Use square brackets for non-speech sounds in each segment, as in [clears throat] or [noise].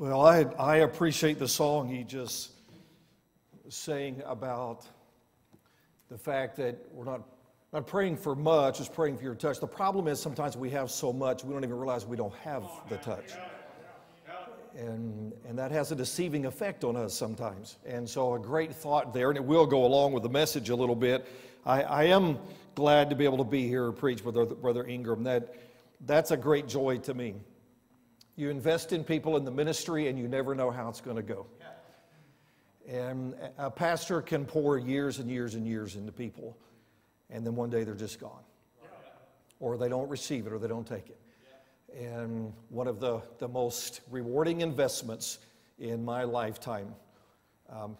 Well, I, I appreciate the song he just sang about the fact that we're not, not praying for much, just praying for your touch. The problem is sometimes we have so much, we don't even realize we don't have the touch. And, and that has a deceiving effect on us sometimes. And so, a great thought there, and it will go along with the message a little bit. I, I am glad to be able to be here and preach with Brother Ingram. That, that's a great joy to me. You invest in people in the ministry, and you never know how it's going to go. And a pastor can pour years and years and years into people, and then one day they're just gone. Or they don't receive it, or they don't take it. And one of the, the most rewarding investments in my lifetime, um,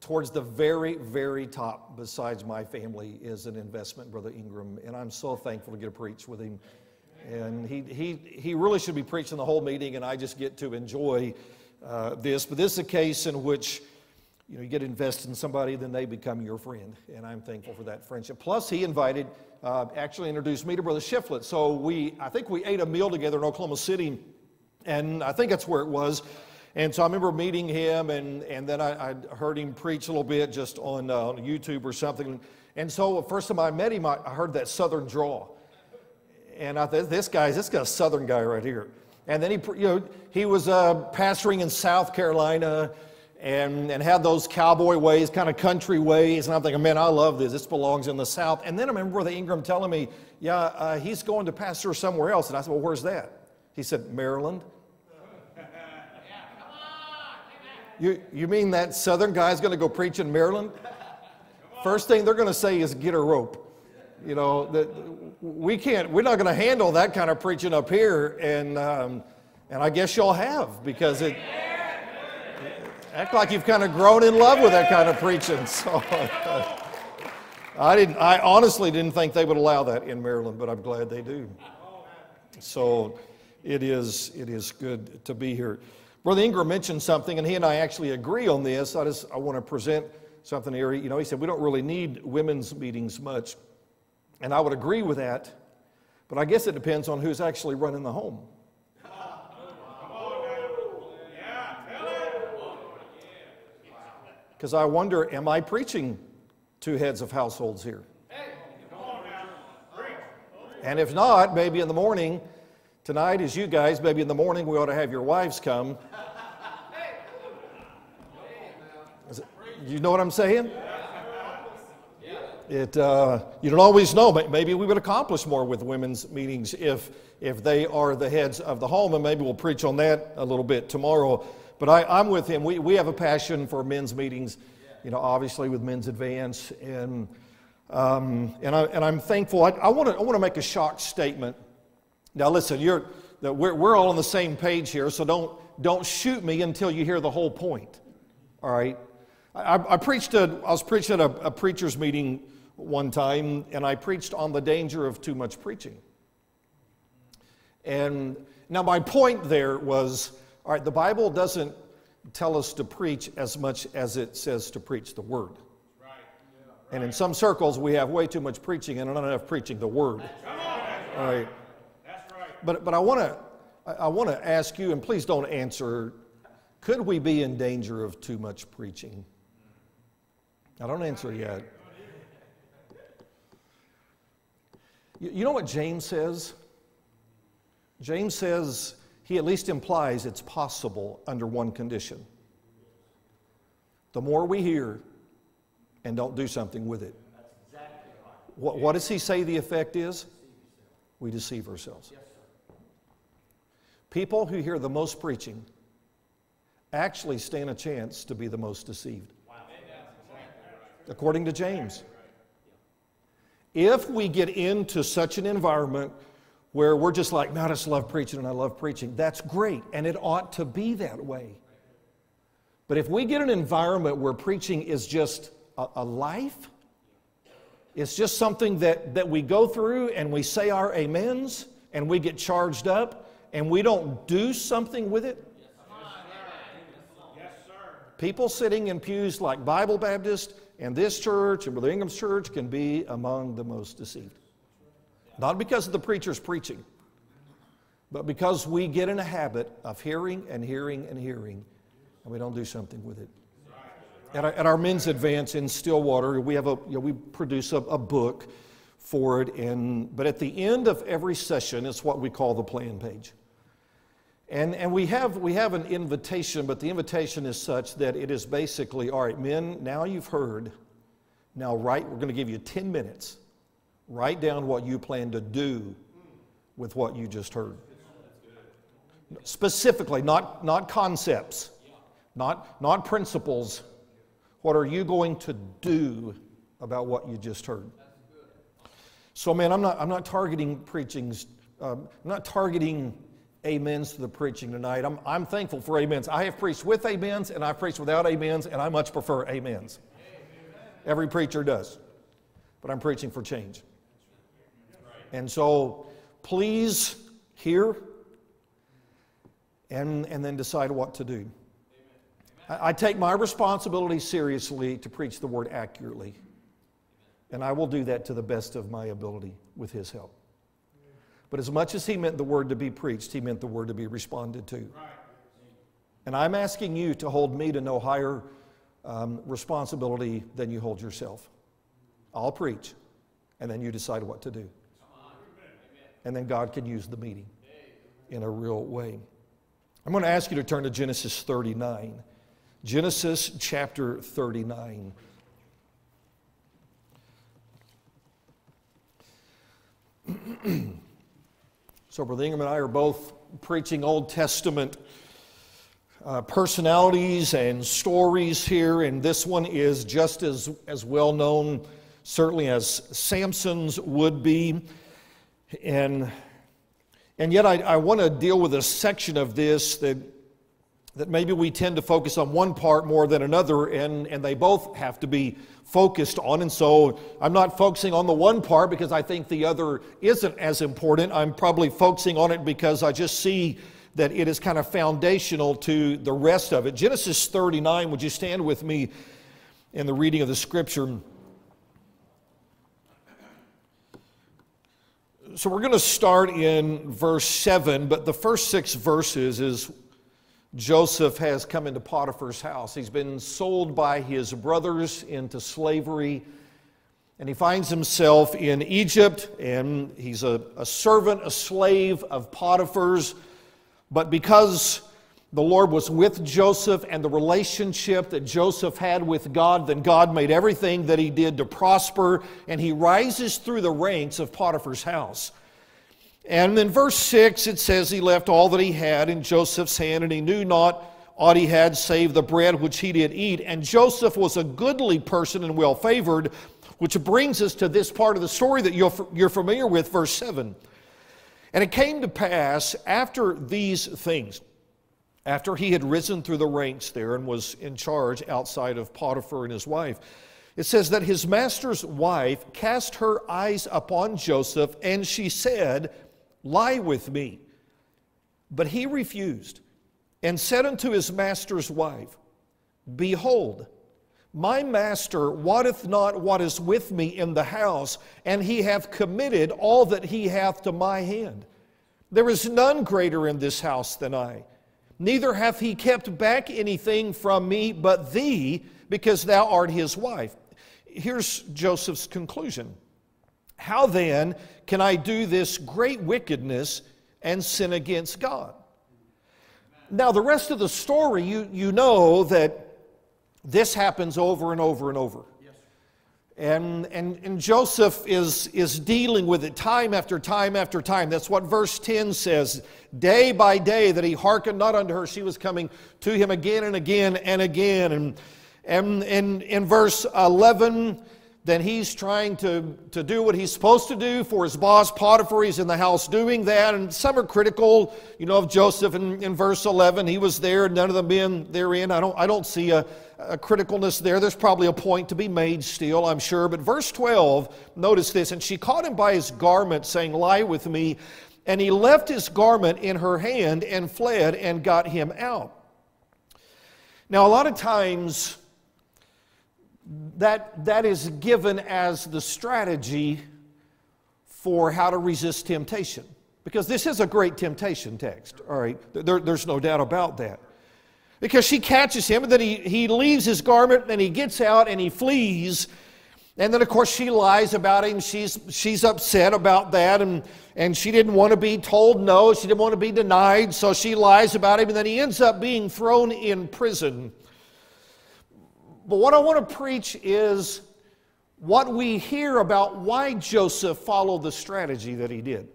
towards the very, very top, besides my family, is an investment, Brother Ingram. And I'm so thankful to get to preach with him and he, he, he really should be preaching the whole meeting, and I just get to enjoy uh, this. But this is a case in which you know, you get invested in somebody, then they become your friend. And I'm thankful for that friendship. Plus, he invited, uh, actually introduced me to Brother Shiflett. So we, I think we ate a meal together in Oklahoma City, and I think that's where it was. And so I remember meeting him, and, and then I, I heard him preach a little bit just on, uh, on YouTube or something. And so, the first time I met him, I, I heard that southern drawl and I thought, this guy's this guy's a southern guy right here. And then he, you know, he was uh, pastoring in South Carolina and, and had those cowboy ways, kind of country ways. And I'm thinking, man, I love this. This belongs in the South. And then I remember Brother Ingram telling me, yeah, uh, he's going to pastor somewhere else. And I said, well, where's that? He said, Maryland. [laughs] You, you mean that southern guy's going to go preach in Maryland? First thing they're going to say is get a rope. You know, that we can't, we're not going to handle that kind of preaching up here. And, um, and I guess y'all have because it, act like you've kind of grown in love with that kind of preaching. [laughs] So I didn't, I honestly didn't think they would allow that in Maryland, but I'm glad they do. So it is, it is good to be here. Brother Ingram mentioned something, and he and I actually agree on this. I just I want to present something here. You know, he said we don't really need women's meetings much. And I would agree with that, but I guess it depends on who's actually running the home. Because I wonder, am I preaching to heads of households here? And if not, maybe in the morning, tonight is you guys, maybe in the morning we ought to have your wives come. You know what I'm saying? It, uh, you don't always know, maybe we would accomplish more with women's meetings if, if they are the heads of the home, and maybe we'll preach on that a little bit tomorrow. But I, am with him. We, we have a passion for men's meetings, you know, obviously with Men's Advance. And, um, and, I, and I'm thankful. I, I want to make a shock statement. Now, listen, you're, we're, we're all on the same page here, so don't, don't shoot me until you hear the whole point. All right? I, I preached a, I was preaching at a, a preacher's meeting one time, and I preached on the danger of too much preaching. And now, my point there was all right, the Bible doesn't tell us to preach as much as it says to preach the Word. Right. And in some circles, we have way too much preaching and not enough preaching the Word. Come on. All right. That's right. But, but I want to I want to ask you, and please don't answer, could we be in danger of too much preaching? I don't answer yet. You know what James says? James says he at least implies it's possible under one condition. The more we hear and don't do something with it. What, what does he say the effect is? We deceive ourselves. People who hear the most preaching actually stand a chance to be the most deceived. According to James. If we get into such an environment where we're just like, man, I just love preaching and I love preaching, that's great, and it ought to be that way. But if we get an environment where preaching is just a, a life, it's just something that, that we go through and we say our amens and we get charged up and we don't do something with it. People sitting in pews like Bible Baptist and this church and Brother Ingram's church can be among the most deceived. Not because of the preacher's preaching, But because we get in a habit of hearing and hearing and hearing, and we don't do something with it. At our, at our men's advance in Stillwater, we have a you know, we produce a, a book for it, and but at the end of every session, it's what we call the plan page. And, and we, have, we have an invitation, but the invitation is such that it is basically all right, men, now you've heard. Now, write, we're going to give you 10 minutes. Write down what you plan to do with what you just heard. Specifically, not, not concepts, not, not principles. What are you going to do about what you just heard? So, man, I'm not, I'm not targeting preachings, um, I'm not targeting amens to the preaching tonight. I'm, I'm thankful for amens. I have preached with amens and I've preached without amens, and I much prefer amens. Every preacher does. But I'm preaching for change. And so please hear and, and then decide what to do. I, I take my responsibility seriously to preach the word accurately. And I will do that to the best of my ability with His help. But as much as he meant the word to be preached, he meant the word to be responded to. And I'm asking you to hold me to no higher um, responsibility than you hold yourself. I'll preach, and then you decide what to do. And then God can use the meeting in a real way. I'm going to ask you to turn to Genesis 39. Genesis chapter 39. [clears throat] So, Brother Ingram and I are both preaching Old Testament uh, personalities and stories here, and this one is just as, as well known, certainly, as Samson's would be. And, and yet, I, I want to deal with a section of this that, that maybe we tend to focus on one part more than another, and, and they both have to be focused on. And so I'm not focusing on the one part because I think the other isn't as important. I'm probably focusing on it because I just see that it is kind of foundational to the rest of it. Genesis 39, would you stand with me in the reading of the scripture? So we're going to start in verse 7, but the first six verses is Joseph has come into Potiphar's house. He's been sold by his brothers into slavery, and he finds himself in Egypt, and he's a, a servant, a slave of Potiphar's. But because the Lord was with Joseph and the relationship that Joseph had with God, then God made everything that he did to prosper, and he rises through the ranks of Potiphar's house. And in verse 6, it says, He left all that he had in Joseph's hand, and he knew not aught he had save the bread which he did eat. And Joseph was a goodly person and well favored, which brings us to this part of the story that you're, you're familiar with, verse 7. And it came to pass after these things, after he had risen through the ranks there and was in charge outside of Potiphar and his wife, it says that his master's wife cast her eyes upon Joseph, and she said, Lie with me. But he refused and said unto his master's wife, Behold, my master wotteth not what is with me in the house, and he hath committed all that he hath to my hand. There is none greater in this house than I. Neither hath he kept back anything from me but thee, because thou art his wife. Here's Joseph's conclusion How then can I do this great wickedness and sin against God? Now, the rest of the story, you, you know that this happens over and over and over. And, and, and Joseph is, is dealing with it time after time after time. That's what verse 10 says. Day by day that he hearkened not unto her, she was coming to him again and again and again. And, and, and in verse 11, then he's trying to, to do what he's supposed to do for his boss Potiphar. He's in the house doing that. And some are critical, you know, of Joseph in, in verse 11. He was there, none of the men therein. I don't, I don't see a, a criticalness there. There's probably a point to be made still, I'm sure. But verse 12, notice this. And she caught him by his garment, saying, Lie with me. And he left his garment in her hand and fled and got him out. Now, a lot of times, that, that is given as the strategy for how to resist temptation. Because this is a great temptation text, all right? There, there's no doubt about that. Because she catches him, and then he, he leaves his garment, and then he gets out and he flees. And then, of course, she lies about him. She's, she's upset about that, and, and she didn't want to be told no. She didn't want to be denied, so she lies about him, and then he ends up being thrown in prison. But what I want to preach is what we hear about why Joseph followed the strategy that he did.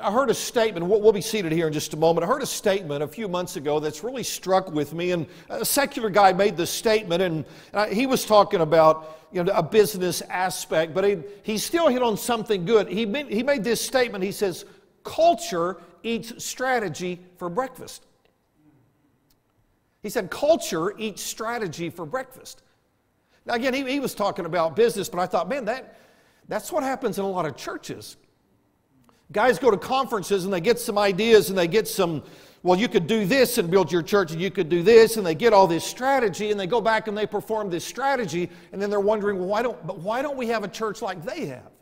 I heard a statement, we'll be seated here in just a moment. I heard a statement a few months ago that's really struck with me. And a secular guy made this statement, and uh, he was talking about you know, a business aspect, but he, he still hit on something good. He made, he made this statement. He says, Culture eats strategy for breakfast. He said, Culture eats strategy for breakfast. Now, again, he, he was talking about business, but I thought, man, that, that's what happens in a lot of churches. Guys go to conferences and they get some ideas and they get some, well, you could do this and build your church and you could do this, and they get all this strategy and they go back and they perform this strategy, and then they're wondering, well, why don't, but why don't we have a church like they have?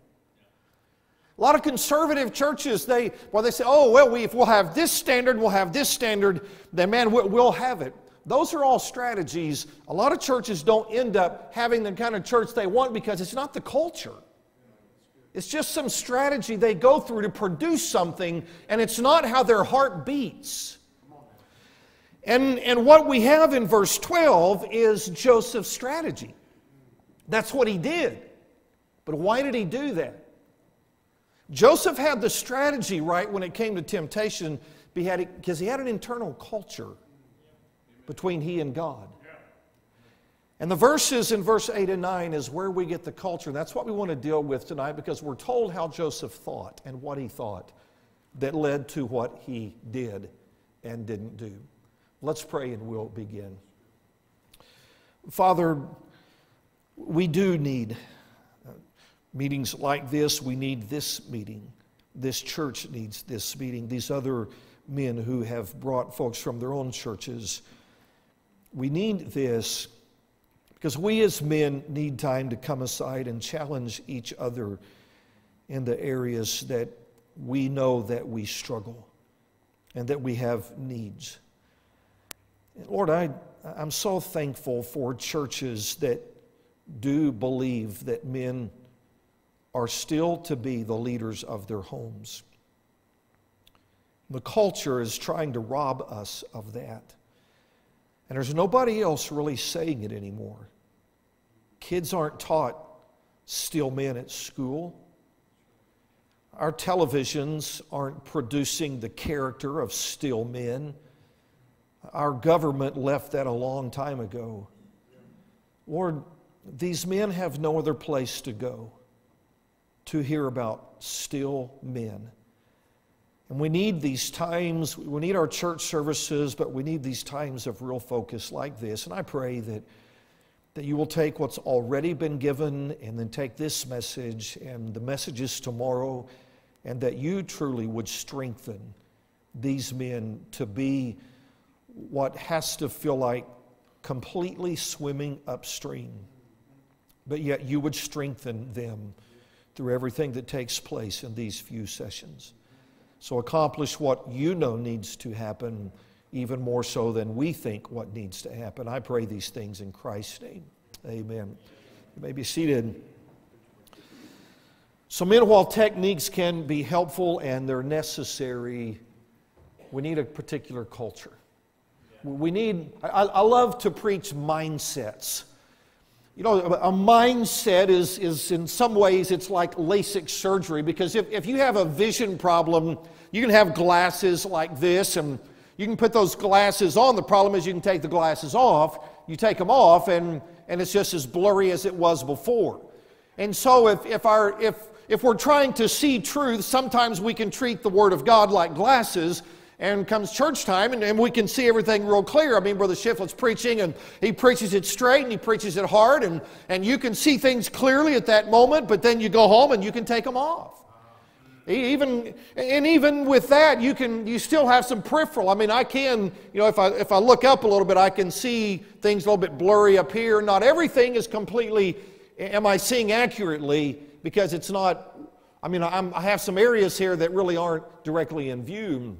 A lot of conservative churches, they, well, they say, oh, well, we, if we'll have this standard, we'll have this standard, then man, we'll, we'll have it. Those are all strategies. A lot of churches don't end up having the kind of church they want because it's not the culture. It's just some strategy they go through to produce something, and it's not how their heart beats. And, and what we have in verse 12 is Joseph's strategy. That's what he did. But why did he do that? Joseph had the strategy right when it came to temptation because he had an internal culture between he and God. And the verses in verse 8 and 9 is where we get the culture. And That's what we want to deal with tonight because we're told how Joseph thought and what he thought that led to what he did and didn't do. Let's pray and we'll begin. Father, we do need meetings like this. We need this meeting. This church needs this meeting. These other men who have brought folks from their own churches. We need this because we as men need time to come aside and challenge each other in the areas that we know that we struggle and that we have needs. Lord, I, I'm so thankful for churches that do believe that men are still to be the leaders of their homes. The culture is trying to rob us of that. And there's nobody else really saying it anymore. Kids aren't taught still men at school. Our televisions aren't producing the character of still men. Our government left that a long time ago. Lord, these men have no other place to go to hear about still men. And we need these times, we need our church services, but we need these times of real focus like this. And I pray that that you will take what's already been given and then take this message and the messages tomorrow, and that you truly would strengthen these men to be what has to feel like completely swimming upstream. But yet you would strengthen them through everything that takes place in these few sessions. So accomplish what you know needs to happen even more so than we think what needs to happen. I pray these things in Christ's name. Amen. You may be seated. So, meanwhile, techniques can be helpful and they're necessary, we need a particular culture. We need, I, I love to preach mindsets. You know, a mindset is, is in some ways, it's like LASIK surgery because if, if you have a vision problem, you can have glasses like this and you can put those glasses on. The problem is you can take the glasses off. You take them off, and, and it's just as blurry as it was before. And so, if, if, our, if, if we're trying to see truth, sometimes we can treat the Word of God like glasses. And comes church time, and, and we can see everything real clear. I mean, Brother Shiflett's preaching, and he preaches it straight and he preaches it hard, and, and you can see things clearly at that moment, but then you go home and you can take them off. Even, and even with that, you can you still have some peripheral. I mean, I can, you know, if I if I look up a little bit, I can see things a little bit blurry up here. Not everything is completely am I seeing accurately because it's not I mean, I'm, i have some areas here that really aren't directly in view.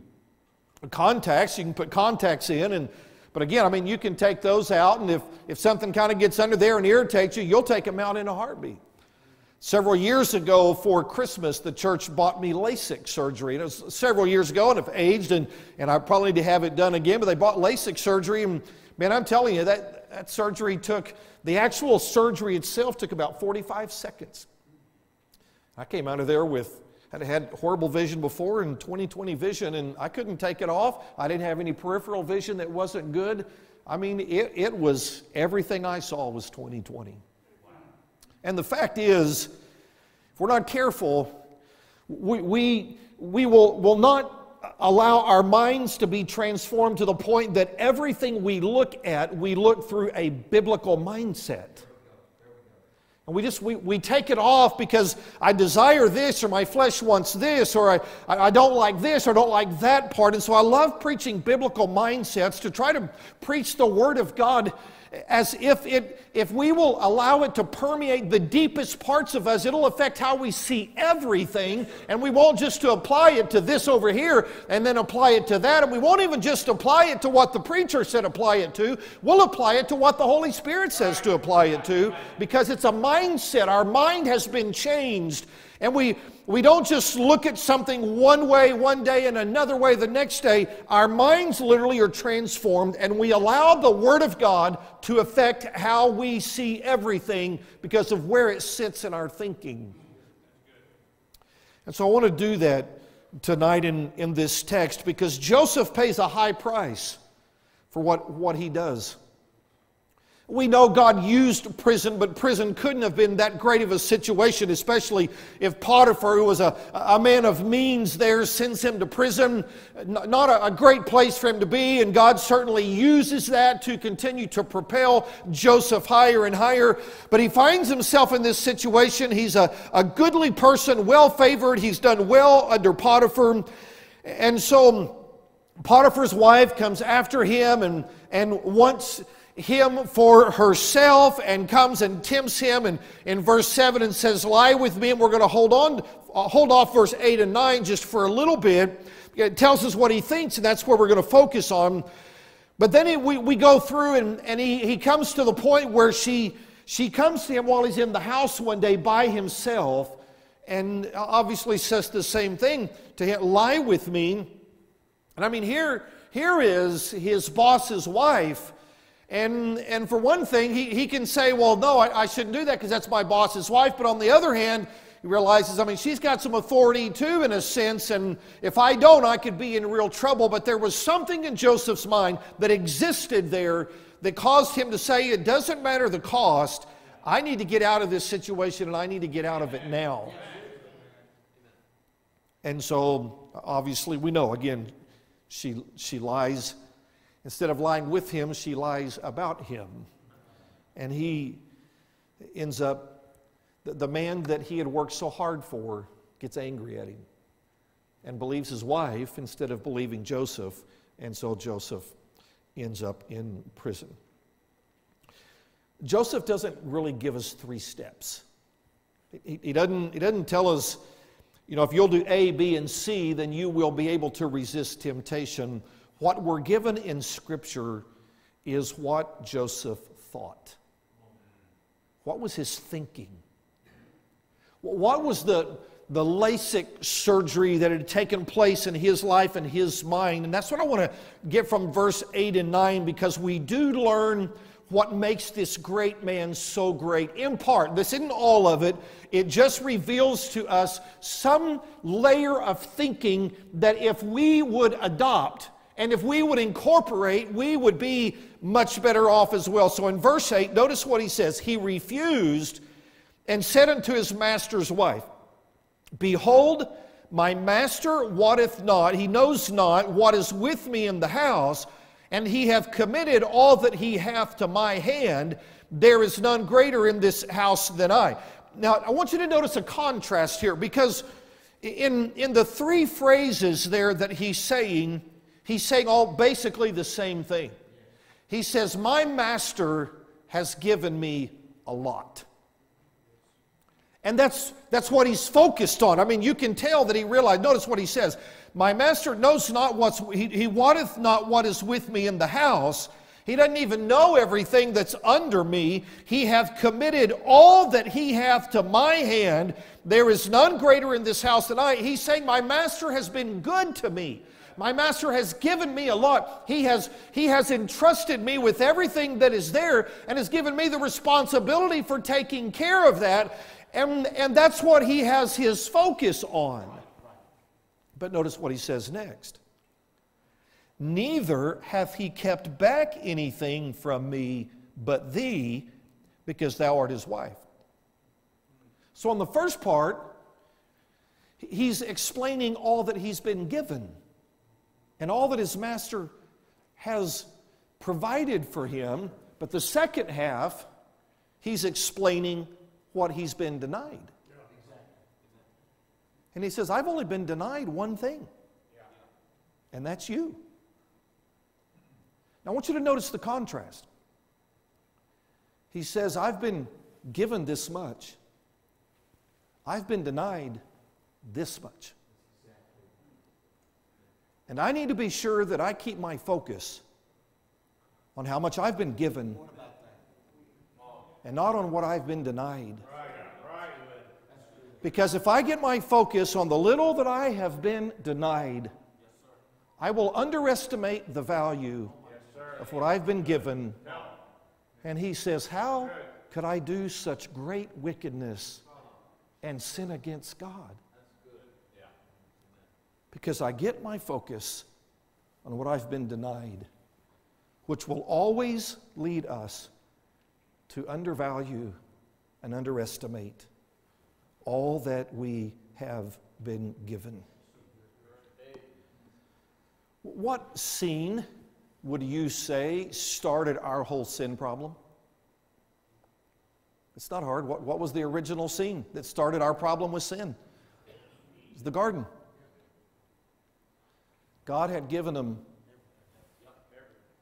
Contacts, you can put contacts in, and but again, I mean, you can take those out, and if, if something kind of gets under there and irritates you, you'll take them out in a heartbeat. Several years ago for Christmas, the church bought me LASIK surgery. And it was several years ago, and I've aged, and, and I probably need to have it done again, but they bought LASIK surgery, and man, I'm telling you, that, that surgery took, the actual surgery itself took about 45 seconds. I came out of there with had had horrible vision before and 20/20 vision, and I couldn't take it off. I didn't have any peripheral vision that wasn't good. I mean, it, it was everything I saw was 20/20. And the fact is, if we're not careful, we, we, we will, will not allow our minds to be transformed to the point that everything we look at, we look through a biblical mindset. And we just we, we take it off because I desire this or my flesh wants this or I, I don't like this or don't like that part. And so I love preaching biblical mindsets to try to preach the Word of God as if it if we will allow it to permeate the deepest parts of us it'll affect how we see everything and we won't just to apply it to this over here and then apply it to that and we won't even just apply it to what the preacher said apply it to. We'll apply it to what the holy spirit says to apply it to because it's a mindset. Our mind has been changed and we we don't just look at something one way one day and another way the next day. Our minds literally are transformed, and we allow the Word of God to affect how we see everything because of where it sits in our thinking. And so I want to do that tonight in, in this text because Joseph pays a high price for what, what he does. We know God used prison, but prison couldn't have been that great of a situation, especially if Potiphar, who was a, a man of means there, sends him to prison. Not a, a great place for him to be, and God certainly uses that to continue to propel Joseph higher and higher. But he finds himself in this situation. He's a, a goodly person, well favored, he's done well under Potiphar. And so Potiphar's wife comes after him and, and wants him for herself and comes and tempts him. And in verse 7 and says lie with me and we're going to hold on uh, hold off verse 8 and 9 just for a little bit. It tells us what he thinks and that's where we're going to focus on. But then he, we, we go through and, and he, he comes to the point where she she comes to him while he's in the house one day by himself and obviously says the same thing to him lie with me. And i mean here here is his boss's wife and, and for one thing, he, he can say, well, no, I, I shouldn't do that because that's my boss's wife. But on the other hand, he realizes, I mean, she's got some authority too, in a sense, and if I don't, I could be in real trouble. But there was something in Joseph's mind that existed there that caused him to say, it doesn't matter the cost, I need to get out of this situation and I need to get out of it now. And so, obviously, we know, again, she, she lies Instead of lying with him, she lies about him. And he ends up, the man that he had worked so hard for gets angry at him and believes his wife instead of believing Joseph. And so Joseph ends up in prison. Joseph doesn't really give us three steps. He, he, doesn't, he doesn't tell us, you know, if you'll do A, B, and C, then you will be able to resist temptation what we're given in Scripture is what Joseph thought. What was his thinking? What was the, the LASIK surgery that had taken place in his life and his mind? And that's what I want to get from verse 8 and 9 because we do learn what makes this great man so great. In part, this isn't all of it, it just reveals to us some layer of thinking that if we would adopt, and if we would incorporate, we would be much better off as well. So in verse 8, notice what he says. He refused and said unto his master's wife, Behold, my master wotteth not, he knows not what is with me in the house, and he hath committed all that he hath to my hand. There is none greater in this house than I. Now, I want you to notice a contrast here because in, in the three phrases there that he's saying, he's saying all basically the same thing. He says, My master has given me a lot. And that's, that's what he's focused on. I mean, you can tell that he realized. Notice what he says My master knows not what's, he, he wotteth not what is with me in the house. He doesn't even know everything that's under me. He hath committed all that he hath to my hand. There is none greater in this house than I. He's saying, My master has been good to me. My master has given me a lot. He has, he has entrusted me with everything that is there and has given me the responsibility for taking care of that. And, and that's what he has his focus on. But notice what he says next. Neither hath he kept back anything from me but thee, because thou art his wife. So, on the first part, he's explaining all that he's been given and all that his master has provided for him. But the second half, he's explaining what he's been denied. And he says, I've only been denied one thing, and that's you. Now, I want you to notice the contrast. He says, I've been given this much, I've been denied this much. And I need to be sure that I keep my focus on how much I've been given and not on what I've been denied. Because if I get my focus on the little that I have been denied, I will underestimate the value of what I've been given. And he says, How could I do such great wickedness and sin against God? Because I get my focus on what I've been denied, which will always lead us to undervalue and underestimate all that we have been given. What scene would you say started our whole sin problem? It's not hard. What, what was the original scene that started our problem with sin? It's the garden. God had given them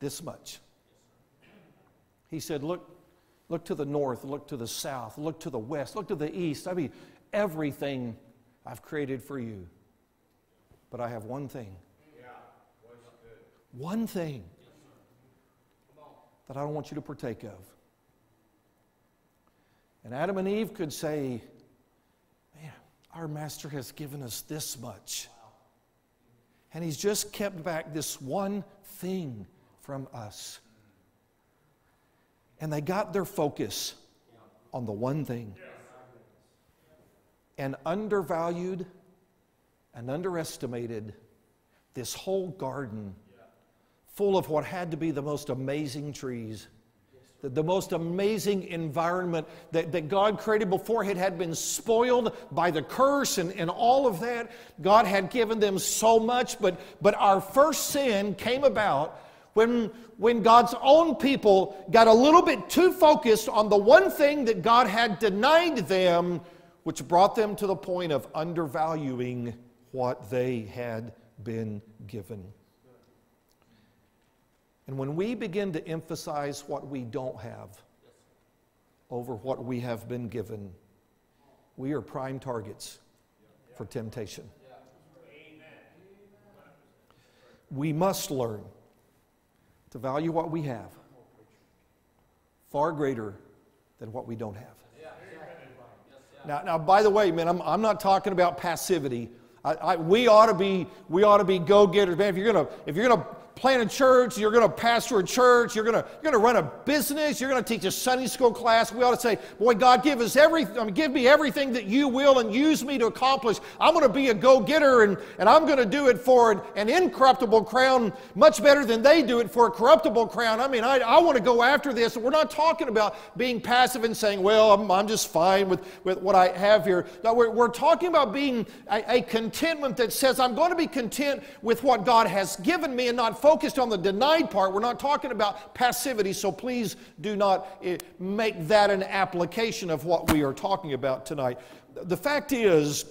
this much. He said, Look, look to the north, look to the south, look to the west, look to the east. I mean, everything I've created for you. But I have one thing. One thing that I don't want you to partake of. And Adam and Eve could say, Man, our master has given us this much. And he's just kept back this one thing from us. And they got their focus on the one thing and undervalued and underestimated this whole garden full of what had to be the most amazing trees. The, the most amazing environment that, that God created before it had been spoiled by the curse and, and all of that. God had given them so much, but, but our first sin came about when, when God's own people got a little bit too focused on the one thing that God had denied them, which brought them to the point of undervaluing what they had been given. And when we begin to emphasize what we don't have over what we have been given, we are prime targets for temptation. We must learn to value what we have far greater than what we don't have. Now, now by the way, man, I'm, I'm not talking about passivity. I, I, we ought to be, we ought to be go-getters, man. If you're gonna, if you're gonna plant a church, you're going to pastor a church, you're going to, you're going to run a business, you're going to teach a Sunday school class, we ought to say, Boy, God, give us everything, I mean, give me everything that you will and use me to accomplish. I'm going to be a go getter and, and I'm going to do it for an, an, incorruptible crown much better than they do it for a corruptible crown. I mean, I, I want to go after this. We're not talking about being passive and saying, Well, I'm, I'm just fine with, with what I have here. No, we're, we're talking about being a, a contentment that says, I'm going to be content with what God has given me and not focused on the denied part. We're not talking about passivity, so please do not eh, make that an application of what we are talking about tonight. The fact is,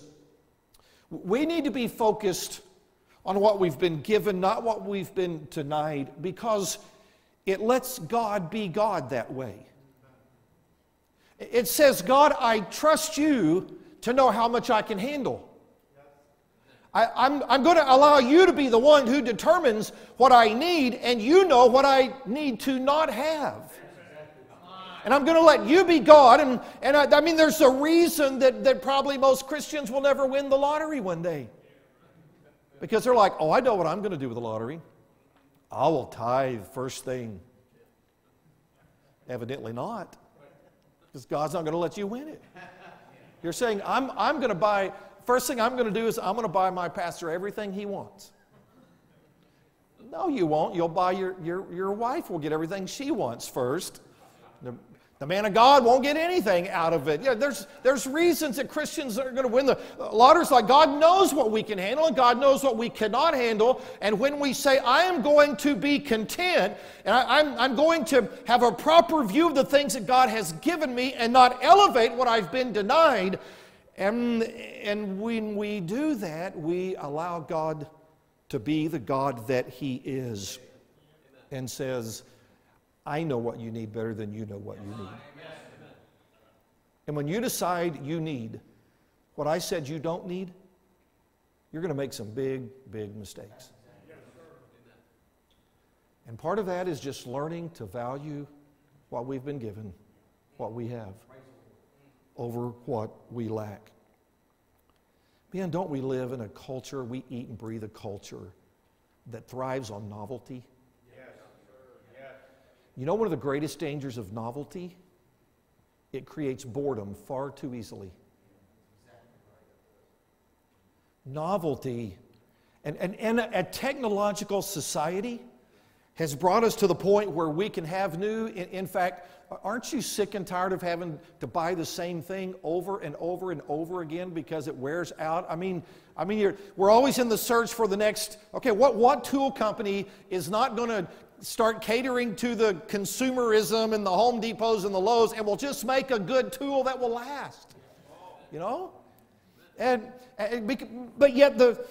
we need to be focused on what we've been given, not what we've been denied, because it lets God be God that way. It says, God, I trust you to know how much I can handle. I, am I'm, I'm going to allow you to be the one who determines what I need, and you know what I need to not have. And I'm going to let you be God. And, and I, I mean, there's a reason that, that probably most Christians will never win the lottery one day. Because they're like, oh, I know what I'm going to do with the lottery. I will tithe first thing. Evidently not. Because God's not going to let you win it. You're saying, I'm, I'm going to buy, first thing I'm going to do is I'm going to buy my pastor everything he wants. No, you won't. You'll buy your, your, your wife will get everything she wants first. The, the man of God won't get anything out of it. Yeah, there's, there's reasons that Christians are going to win the lottery. Like God knows what we can handle and God knows what we cannot handle. And when we say, I am going to be content and I, I'm, I'm going to have a proper view of the things that God has given me and not elevate what I've been denied, and, and when we do that, we allow God to be the God that He is and says, I know what you need better than you know what you need. And when you decide you need what I said you don't need, you're going to make some big, big mistakes. And part of that is just learning to value what we've been given, what we have, over what we lack. Man, don't we live in a culture, we eat and breathe a culture that thrives on novelty? You know, one of the greatest dangers of novelty? It creates boredom far too easily. Novelty and, and, and a technological society has brought us to the point where we can have new. In, in, fact, aren't you sick and tired of having to buy the same thing over and over and over again because it wears out? I mean, I mean, we're always in the search for the next. Okay, what, what tool company is not going to start catering to the consumerism and the Home Depots and the Lowe's and will just make a good tool that will last. You know? And, eh, eh, and but yet the,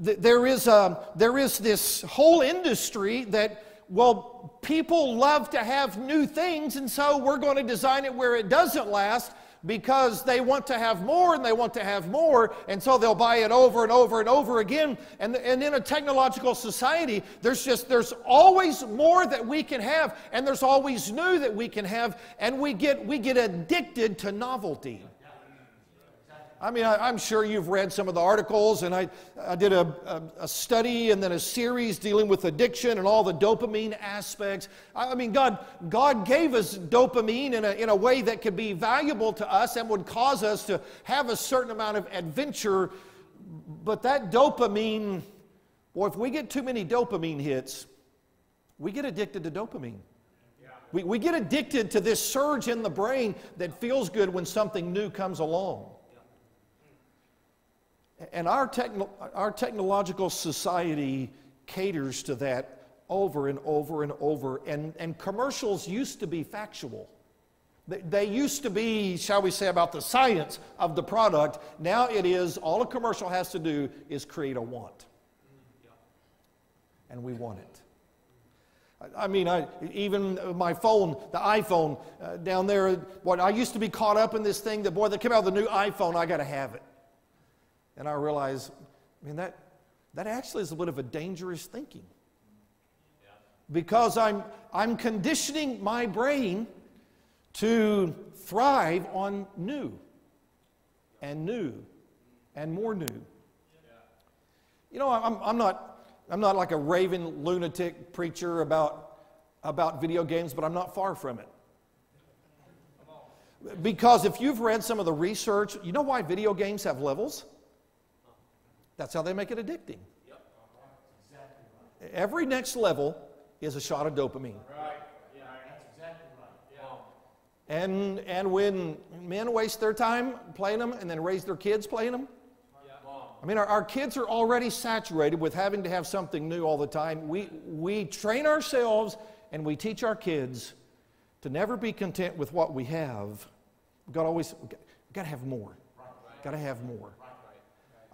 the, there, is a, there is this whole industry that well people love to have new things and so we're going to design it where it doesn't last because they want to have more and they want to have more, and so they'll buy it over and over and over again. And, and in a technological society, there's just there's always more that we can have, and there's always new that we can have, and we get we get addicted to novelty. I mean, I, am sure you've read some of the articles, and I, I did a, a, a, study and then a series dealing with addiction and all the dopamine aspects. I, I mean, God, God gave us dopamine in a, in a way that could be valuable to us and would cause us to have a certain amount of adventure. But that dopamine, boy, if we get too many dopamine hits, we get addicted to dopamine. We, we get addicted to this surge in the brain that feels good when something new comes along. And our, techno- our technological society caters to that over and over and over. And, and commercials used to be factual. They, they used to be, shall we say, about the science of the product. Now it is, all a commercial has to do is create a want. And we want it. I mean, I, even my phone, the iPhone uh, down there, what I used to be caught up in this thing that, boy, they came out with the new iPhone, I got to have it. And I realize, I mean, that, that actually is a bit of a dangerous thinking. Because I'm, I'm conditioning my brain to thrive on new and new and more new. You know, I'm, I'm, not, I'm not like a raving lunatic preacher about, about video games, but I'm not far from it. Because if you've read some of the research, you know why video games have levels? That's how they make it addicting. Yep. Exactly right. Every next level is a shot of dopamine. Right. Yeah, that's exactly right. Yeah. And, and when men waste their time playing them and then raise their kids playing them, I mean, our, our, kids are already saturated with having to have something new all the time. We, we train ourselves and we teach our kids to never be content with what we have. We've got to always, we've got to have more. Got to have more.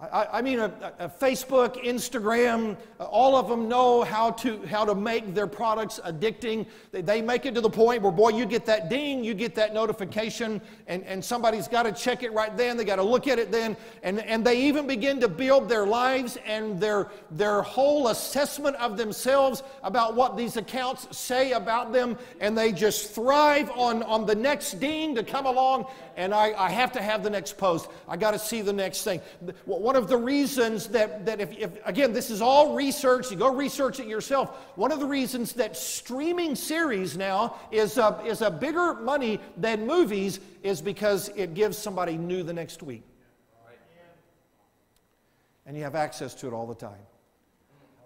I, I mean, a, a, Facebook, Instagram, uh, all of them know how to, how to make their products addicting. They, they make it to the point where, boy, you get that ding, you get that notification, and, and somebody's got to check it right then. They got to look at it then. And, and they even begin to build their lives and their, their whole assessment of themselves about what these accounts say about them. And they just thrive on, on the next ding to come along and I, I have to have the next post. I got to see the next thing. One of the reasons that, that if, if, again, this is all research, you go research it yourself. One of the reasons that streaming series now is a, is a bigger money than movies is because it gives somebody new the next week. And you have access to it all the time.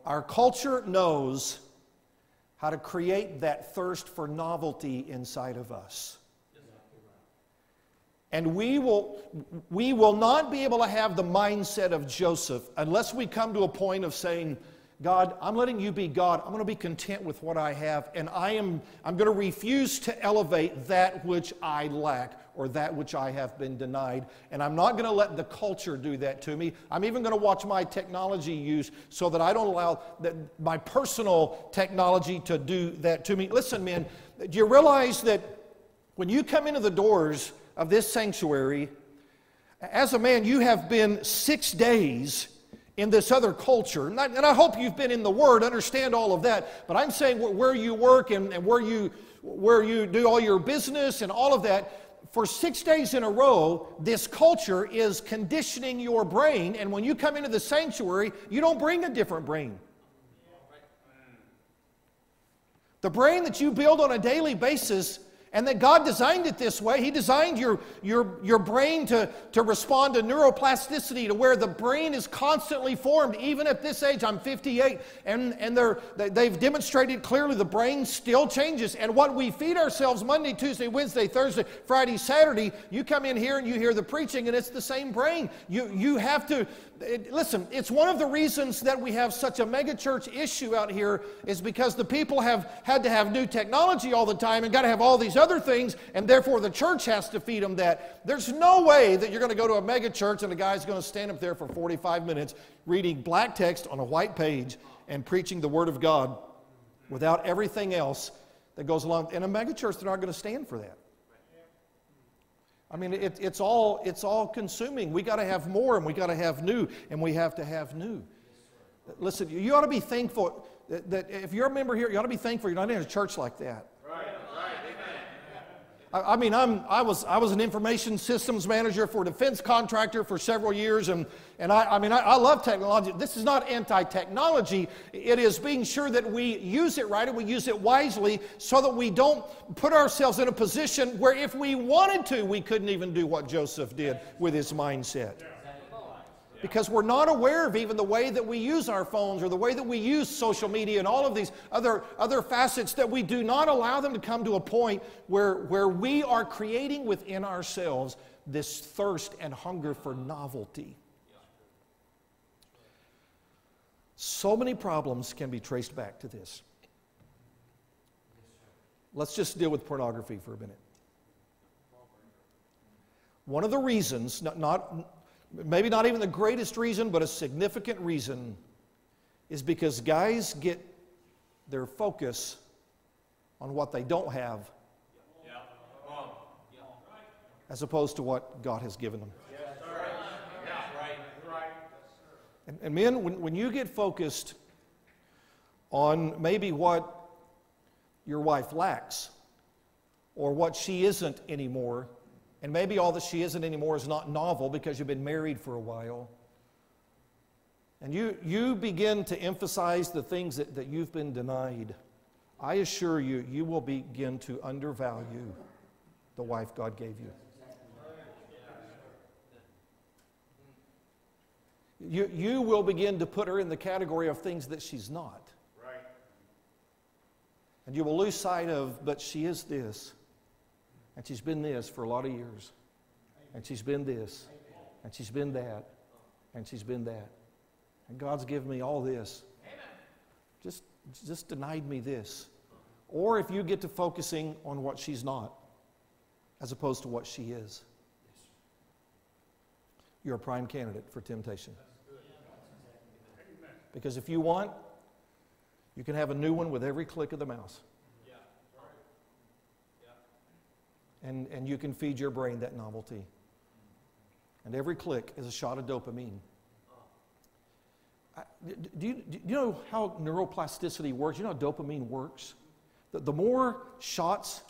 Our culture knows how to create that thirst for novelty inside of us. And we will, we will not be able to have the mindset of Joseph unless we come to a point of saying, God, I'm letting you be God. I'm going to be content with what I have, and I am, I'm going to refuse to elevate that which I lack or that which I have been denied. And I'm not going to let the culture do that to me. I'm even going to watch my technology use so that I don't allow that, my personal technology to do that to me. Listen, men, do you realize that when you come into the doors, of this sanctuary, as a man, you have been six days in this other culture. And I, and I, hope you've been in the Word, understand all of that. But I'm saying where you work and, and where, you, where you do all your business and all of that, for six days in a row, this culture is conditioning your brain. And when you come into the sanctuary, you don't bring a different brain. The brain that you build on a daily basis and that God designed it this way. He designed your, your, your brain to, to respond to neuroplasticity, to where the brain is constantly formed. Even at this age, I'm 58, and, and they're, they've demonstrated clearly the brain still changes. And what we feed ourselves Monday, Tuesday, Wednesday, Thursday, Friday, Saturday, you come in here and you hear the preaching, and it's the same brain. You, you have to, it, listen, it's one of the reasons that we have such a megachurch issue out here is because the people have had to have new technology all the time and got to have all these other things, and therefore the church has to feed them that. There's no way that you're going to go to a megachurch and a guy's going to stand up there for 45 minutes reading black text on a white page and preaching the Word of God without everything else that goes along. In a megachurch, they're not going to stand for that. I mean, it, it's, all, it's all consuming. We got to have more and we got to have new and we have to have new. Listen, you ought to be thankful that, that if you're a member here, you ought to be thankful you're not in a church like that. I, mean, I'm, I, was, I was an information systems manager for a defense contractor for several years, and, and I, I mean, I, I love technology. This is not anti technology, it is being sure that we use it right and we use it wisely so that we don't put ourselves in a position where if we wanted to, we couldn't even do what Joseph did with his mindset because we're not aware of even the way that we use our phones or the way that we use social media and all of these other, other facets that we do not allow them to come to a point where, where we are creating within ourselves this thirst and hunger for novelty. So many problems can be traced back to this. Let's just deal with pornography for a minute. One of the reasons, not, not, maybe not even the greatest reason, but a significant reason, is because guys get their focus on what they don't have as opposed to what God has given them. And, and men, when, when you get focused on maybe what your wife lacks or what she isn't anymore, and maybe all that she isn't anymore is not novel because you've been married for a while. And you, you begin to emphasize the things that, that you've been denied. I assure you, you will begin to undervalue the wife God gave you. You, you will begin to put her in the category of things that she's not. Right. And you will lose sight of, but she is this. And she's been this for a lot of years. And she's been this. And she's been that. And she's been that. And God's given me all this. Just, just denied me this. Or if you get to focusing on what she's not, as opposed to what she is. you're a prime candidate for temptation. Because if you want, you can have a new one with every click of the mouse. And, and you can feed your brain that novelty. And every click is a shot of dopamine. Do you, do you know how neuroplasticity works? You know how dopamine works? The, the more shots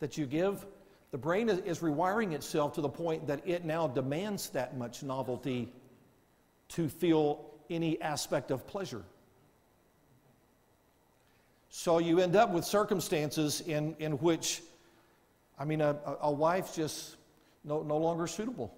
that you give, the brain is, is rewiring itself to the point that it now demands that much novelty to feel any aspect of pleasure. So you end up with circumstances in, in which, I mean, a, a wife just no, no longer suitable.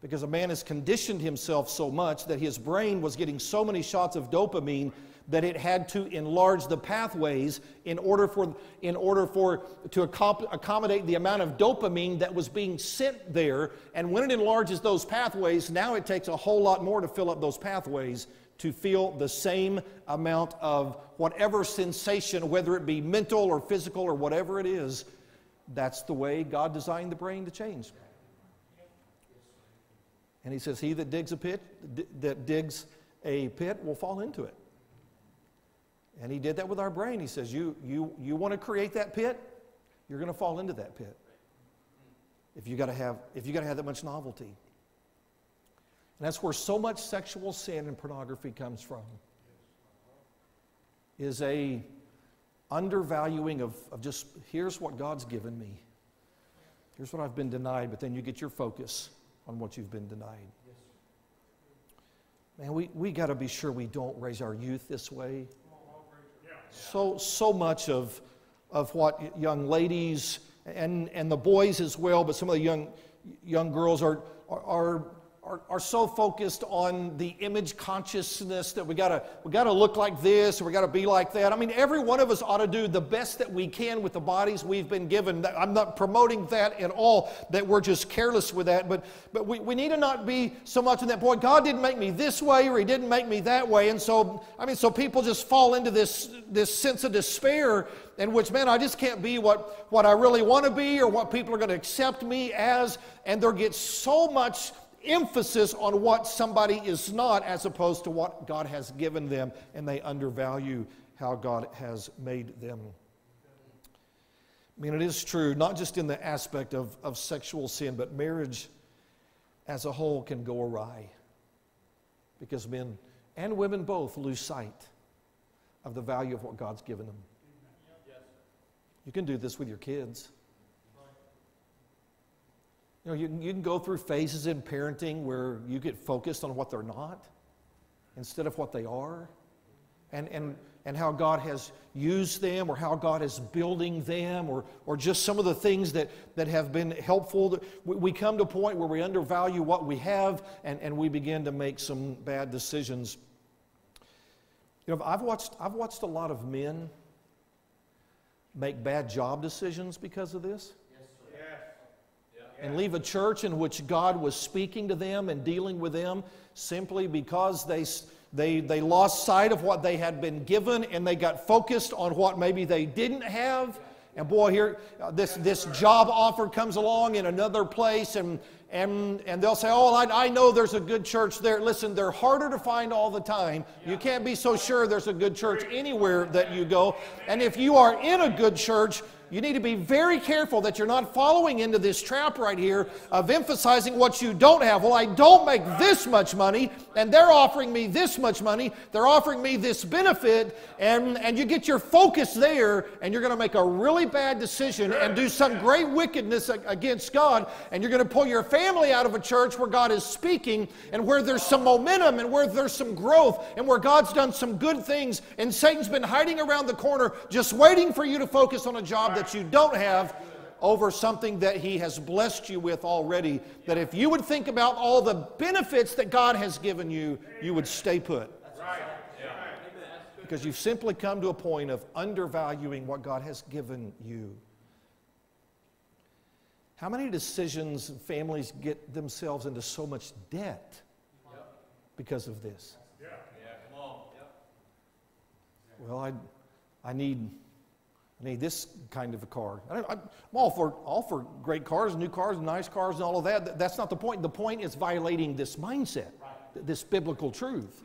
Because a man has conditioned himself so much that his brain was getting so many shots of dopamine that it had to enlarge the pathways in order for, in order for to accommodate the amount of dopamine that was being sent there. And when it enlarges those pathways, now it takes a whole lot more to fill up those pathways to feel the same amount of whatever sensation, whether it be mental or physical or whatever it is. That's the way God designed the brain to change. And he says, He that digs a pit, that digs a pit will fall into it. And he did that with our brain. He says, You, you, you want to create that pit? You're going to fall into that pit. If you got to have if you got to have that much novelty. And that's where so much sexual sin and pornography comes from. Is a undervaluing of, of just here's what God's given me. Here's what I've been denied, but then you get your focus on what you've been denied. Man, we, we got to be sure we don't raise our youth this way. So, so much of, of what young ladies and, and the boys as well, but some of the young, young girls are, are, are are, are so focused on the image consciousness that we gotta, we gotta look like this or we gotta be like that. I mean, every one of us ought to do the best that we can with the bodies we've been given. I'm not promoting that at all, that we're just careless with that, but, but we, we need to not be so much in that, point. God didn't make me this way or He didn't make me that way. And so, I mean, so people just fall into this, this sense of despair in which, man, I just can't be what, what I really want to be or what people are going to accept me as. And there gets so much emphasis on what somebody is not as opposed to what God has given them, and they undervalue how God has made them. I mean, it is true, not just in the aspect of, of sexual sin, but marriage as a whole can go awry because men and women both lose sight of the value of what God's given them. You can do this with your kids. You know, you, you can go through phases in parenting where you get focused on what they're not instead of what they are. And, and, and how God has used them or how God is building them or, or just some of the things that, that have been helpful. We, we come to a point where we undervalue what we have and, and we begin to make some bad decisions. You know, I've watched, I've watched a lot of men make bad job decisions because of this and leave a church in which God was speaking to them and dealing with them simply because they, they, they lost sight of what they had been given and they got focused on what maybe they didn't have. And boy, here, uh, this, this job offer comes along in another place, and, and, and they'll say, Oh, I, I know there's a good church there. Listen, they're harder to find all the time. You can't be so sure there's a good church anywhere that you go. And if you are in a good church, you need to be very careful that you're not following into this trap right here of emphasizing what you don't have. Well, I don't make this much money, and they're offering me this much money. They're offering me this benefit, and, and you get your focus there, and you're going to make a really bad decision and do some great wickedness against God, and you're going to pull your family out of a church where God is speaking and where there's some momentum and where there's some growth and where God's done some good things, and Satan's been hiding around the corner just waiting for you to focus on a job that you don't have over something that He has blessed you with already. That if you would think about all the benefits that God has given you, you would stay put. Because you've simply come to a point of undervaluing what God has given you. How many decisions families get themselves into so much debt because of this? Well, I, I need I need this kind of a car. I am all for, all for great cars, new cars, nice cars, and all of that. That's not the point. The point is violating this mindset, right. this biblical truth.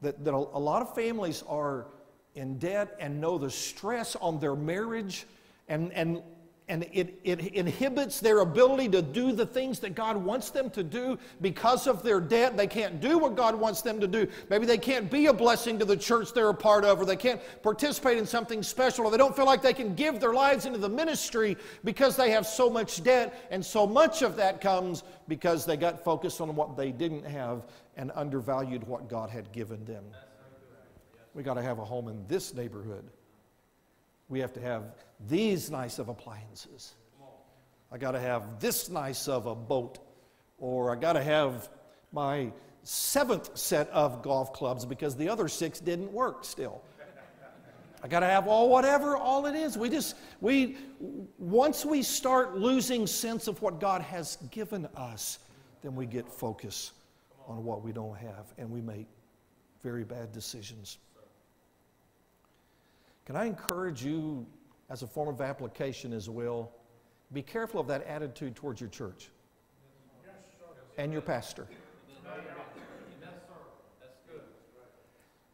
That, that a, a lot of families are in debt and know the stress on their marriage and, and and it, it inhibits their ability to do the things that God wants them to do because of their debt. They can't do what God wants them to do. Maybe they can't be a blessing to the church they're a part of, or they can't participate in something special, or they don't feel like they can give their lives into the ministry because they have so much debt. And so much of that comes because they got focused on what they didn't have and undervalued what God had given them. We got to have a home in this neighborhood. We have to have these nice of appliances. I got to have this nice of a boat, or I got to have my seventh set of golf clubs because the other six didn't work still. I got to have all whatever all it is. We just we once we start losing sense of what God has given us, then we get focus on what we don't have and we make very bad decisions. Can I encourage you as a form of application as well? Be careful of that attitude towards your church and your pastor.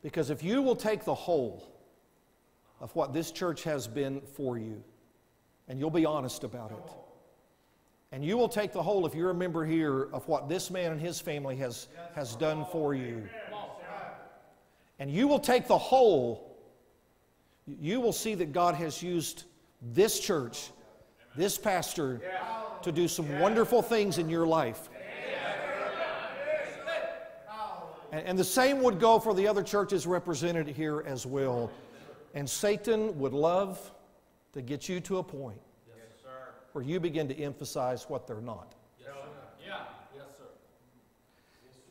Because if you will take the whole of what this church has been for you, and you'll be honest about it, and you will take the whole, if you're a member here, of what this man and his family has, has done for you, and you will take the whole you will see that God has used this church, this pastor, to do some wonderful things in your life. And, the same would go for the other churches represented here as well. And Satan would love to get you to a point where you begin to emphasize what they're not.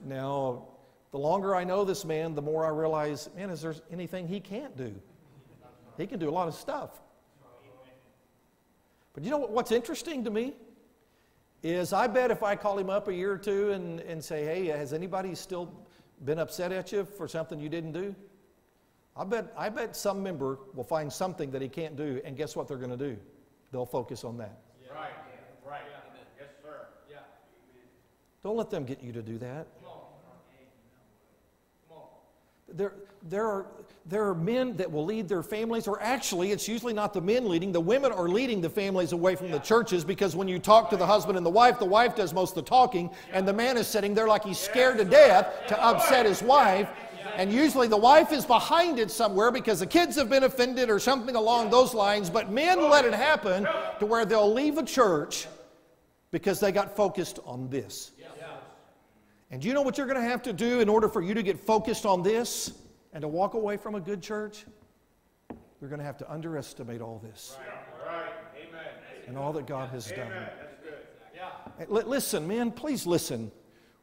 Now, the longer I know this man, the more I realize, man, is there anything he can't do? He can do a lot of stuff. But you know what's interesting to me? Is I bet if I call him up a year or two and, and say, hey, has anybody still been upset at you for something you didn't do? I bet, I bet some member will find something that he can't do, and guess what they're going to do? They'll focus on that. Yeah. Right, right. Yeah. Yes, sir. Yeah. Don't let them get you to do that. There, there, are, there are men that will lead their families, or actually, it's usually not the men leading. The women are leading the families away from the churches because when you talk to the husband and the wife, the wife does most of the talking, and the man is sitting there like he's scared to death to upset his wife. And usually the wife is behind it somewhere because the kids have been offended or something along those lines. But men let it happen to where they'll leave a church because they got focused on this. And do you know what you're going to have to do in order for you to get focused on this and to walk away from a good church? You're going to have to underestimate all this. Right. Right. Amen. And all that God has Amen. done. Yeah. Listen, man, please listen.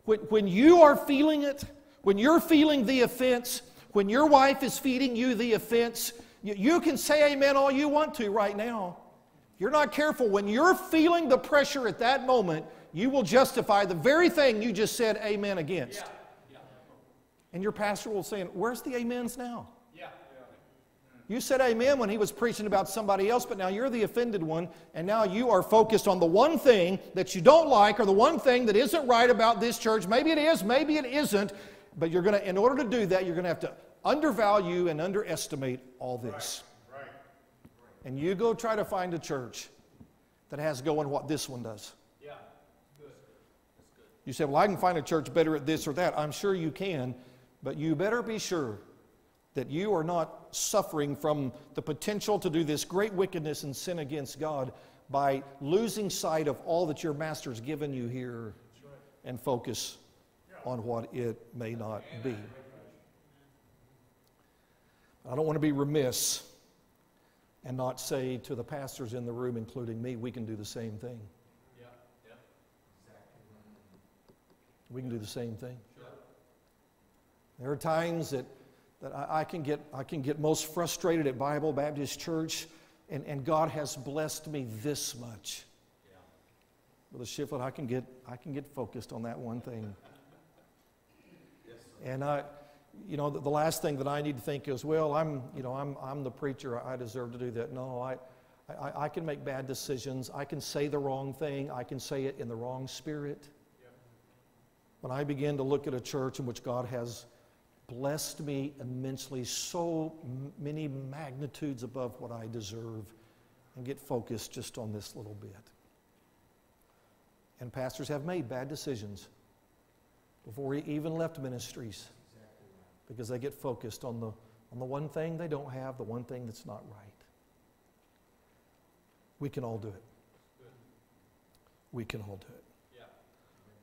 When, when you are feeling it, when you're feeling the offense, when your wife is feeding you the offense, you, you can say amen all you want to right now. If you're not careful, when you're feeling the pressure at that moment, you will justify the very thing you just said amen against. Yeah. Yeah. And your pastor will say, Where's the amens now? Yeah. You said amen when he was preaching about somebody else, but now you're the offended one, and now you are focused on the one thing that you don't like or the one thing that isn't right about this church. Maybe it is, maybe it isn't, but you're going to, in order to do that, you're going to have to undervalue and underestimate all this. Right. Right. And you go try to find a church that has going what this one does. You say, Well, I can find a church better at this or that. I'm sure you can, but you better be sure that you are not suffering from the potential to do this great wickedness and sin against God by losing sight of all that your master's given you here and focus on what it may not be. I don't want to be remiss and not say to the pastors in the room, including me, we can do the same thing. We can do the same thing. There are times that, that I, I, can get, I can get most frustrated at Bible Baptist Church, and, and God has blessed me this much. Yeah. Brother Shiflett, I can get, I can get focused on that one thing. Yes, and I, you know, the, the last thing that I need to think is, well, I'm, you know, I'm, I'm the preacher, I deserve to do that. No, I, I, I can make bad decisions. I can say the wrong thing. I can say it in the wrong spirit. When I begin to look at a church in which God has blessed me immensely, so many magnitudes above what I deserve, and get focused just on this little bit. And pastors have made bad decisions before he even left ministries because they get focused on the, on the one thing they don't have, the one thing that's not right. We can all do it. We can all do it.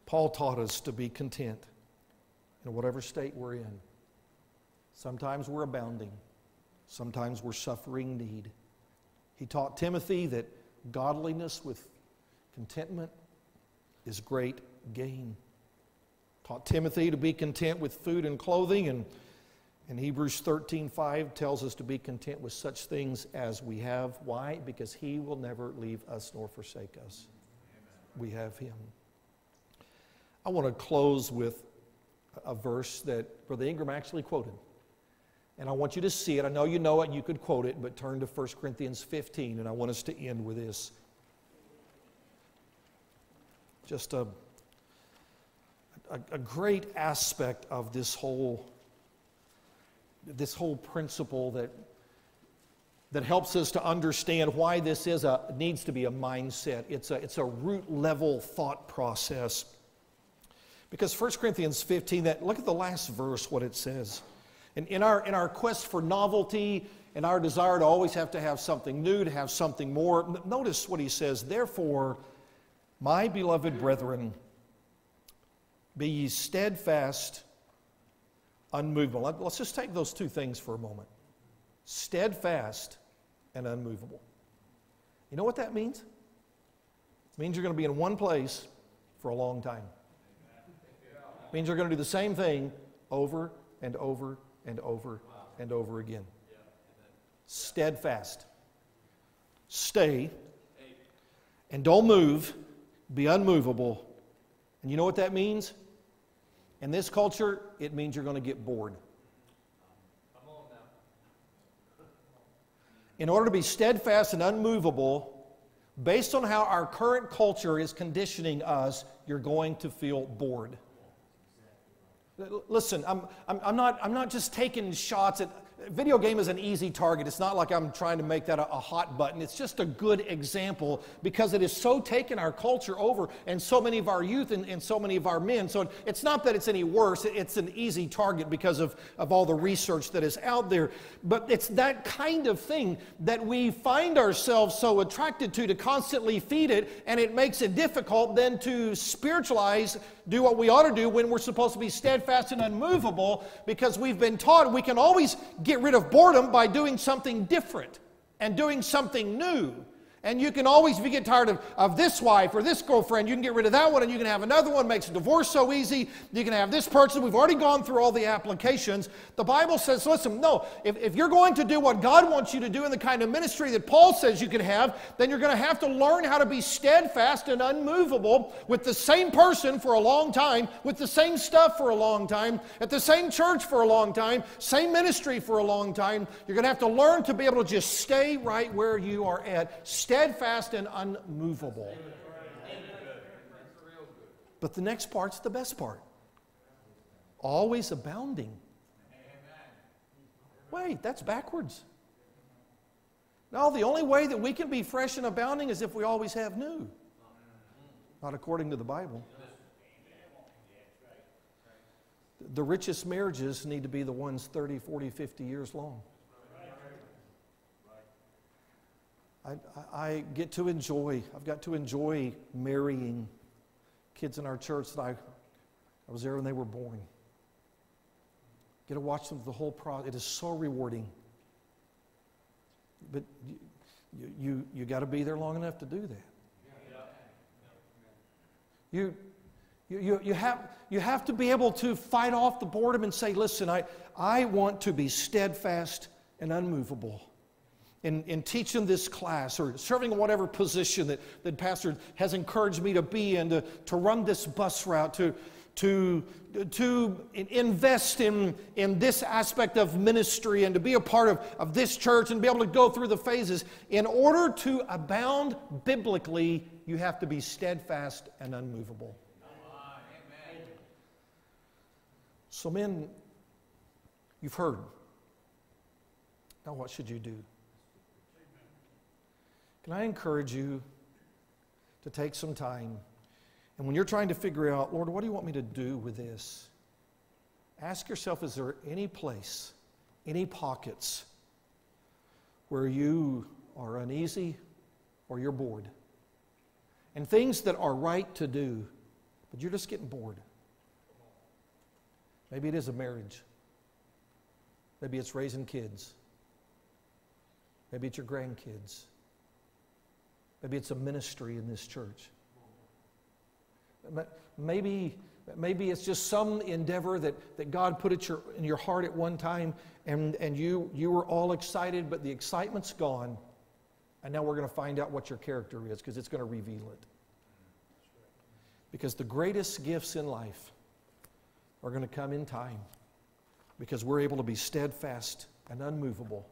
Paul taught us to be content in whatever state we're in. Sometimes we're abounding, sometimes we're suffering need. He taught Timothy that godliness with contentment is great gain. Taught Timothy to be content with food and clothing, and, and Hebrews 13 5 tells us to be content with such things as we have. Why? Because He will never leave us nor forsake us. We have Him. I want to close with a verse that Brother Ingram actually quoted. And I want you to see it. I know you know it, you could quote it, but turn to 1 Corinthians 15, and I want us to end with this. Just a, a, a great aspect of this whole, this whole principle that, that helps us to understand why this is a, needs to be a mindset. It's a, it's a root level thought process. Because 1 Corinthians 15, that, look at the last verse, what it says. And in our, in our quest for novelty and our desire to always have to have something new, to have something more, notice what he says. Therefore, my beloved brethren, be ye steadfast, unmovable. Let's just take those two things for a moment steadfast and unmovable. You know what that means? It means you're going to be in one place for a long time. Means you're going to do the same thing over and over and over and over again. Steadfast. Stay and don't move. Be unmovable. And you know what that means? In this culture, it means you're going to get bored. In order to be steadfast and unmovable, based on how our current culture is conditioning us, you're going to feel bored. Listen, I'm, I'm, I'm, not, I'm not just taking shots at video game is an easy target. It's not like I'm trying to make that a, a, hot button. It's just a good example because it has so taken our culture over and so many of our youth and, and so many of our men. So it's not that it's any worse. It's an easy target because of, of all the research that is out there. But it's that kind of thing that we find ourselves so attracted to to constantly feed it, and it makes it difficult then to spiritualize, do what we ought to do when we're supposed to be steadfast and unmovable because we've been taught we can always get rid of boredom by doing something different and doing something new. And you can always, if you get tired of, of this wife or this girlfriend, you can get rid of that one and you can have another one. Makes a divorce so easy. You can have this person. We've already gone through all the applications. The Bible says, listen, no, if, if you're going to do what God wants you to do in the kind of ministry that Paul says you can have, then you're going to have to learn how to be steadfast and unmovable with the same person for a long time, with the same stuff for a long time, at the same church for a long time, same ministry for a long time. You're going to have to learn to be able to just stay right where you are at steadfast and unmovable. But the next part's the best part always abounding. Wait, that's backwards. No, the only way that we can be fresh and abounding is if we always have new. Not according to the Bible. The richest marriages need to be the ones 30, 40, 50 years long. I, I get to enjoy, I've got to enjoy marrying kids in our church that I, I was there when they were born. Get to watch them the whole process. It is so rewarding. But you, you, you got to be there long enough to do that. You, you, you, have, you have to be able to fight off the boredom and say, listen, I, I want to be steadfast and unmovable in, in teaching this class or serving in whatever position that, that pastor has encouraged me to be in, to, to run this bus route, to, to, to invest in, in this aspect of ministry and to be a part of, of this church and be able to go through the phases. In order to abound biblically, you have to be steadfast and unmovable. So, men, you've heard. Now, what should you do? Can I encourage you to take some time? And when you're trying to figure out, Lord, what do you want me to do with this? Ask yourself is there any place, any pockets where you are uneasy or you're bored? And things that are right to do, but you're just getting bored. Maybe it is a marriage. Maybe it's raising kids. Maybe it's your grandkids. Maybe it's a ministry in this church. Maybe, maybe it's just some endeavor that, that God put your, in your heart at one time and, and you, you were all excited, but the excitement's gone. And now we're going to find out what your character is because it's going to reveal it. Because the greatest gifts in life are going to come in time because we're able to be steadfast and unmovable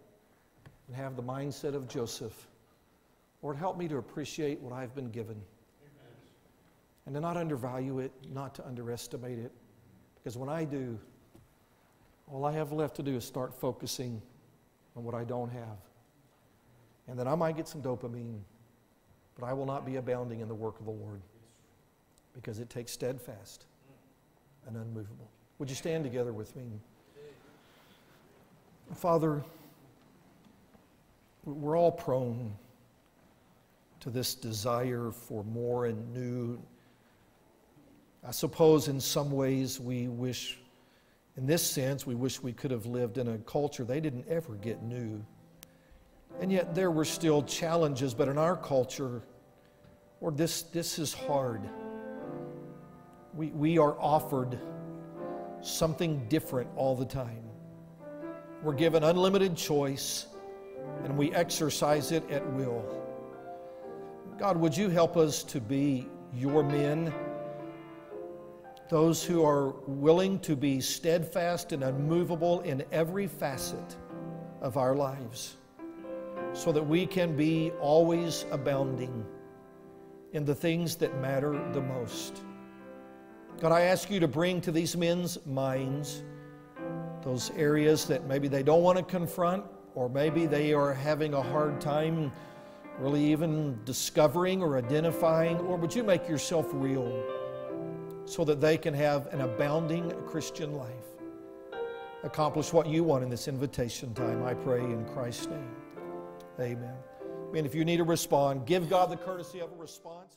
and have the mindset of Joseph. Lord, help me to appreciate what I've been given and to not undervalue it, not to underestimate it. Because when I do, all I have left to do is start focusing on what I don't have. And then I might get some dopamine, but I will not be abounding in the work of the Lord because it takes steadfast and unmovable. Would you stand together with me? Father, we're all prone to this desire for more and new. I suppose in some ways we wish, in this sense, we wish we could have lived in a culture they didn't ever get new. And yet there were still challenges, but in our culture, or this, this is hard. We, we are offered something different all the time. We're given unlimited choice and we exercise it at will. God, would you help us to be your men, those who are willing to be steadfast and unmovable in every facet of our lives, so that we can be always abounding in the things that matter the most. God, I ask you to bring to these men's minds those areas that maybe they don't want to confront, or maybe they are having a hard time really even discovering or identifying, or would you make yourself real so that they can have an abounding Christian life? Accomplish what you want in this invitation time, I pray in Christ's name. Amen. And if you need to respond, give God the courtesy of a response.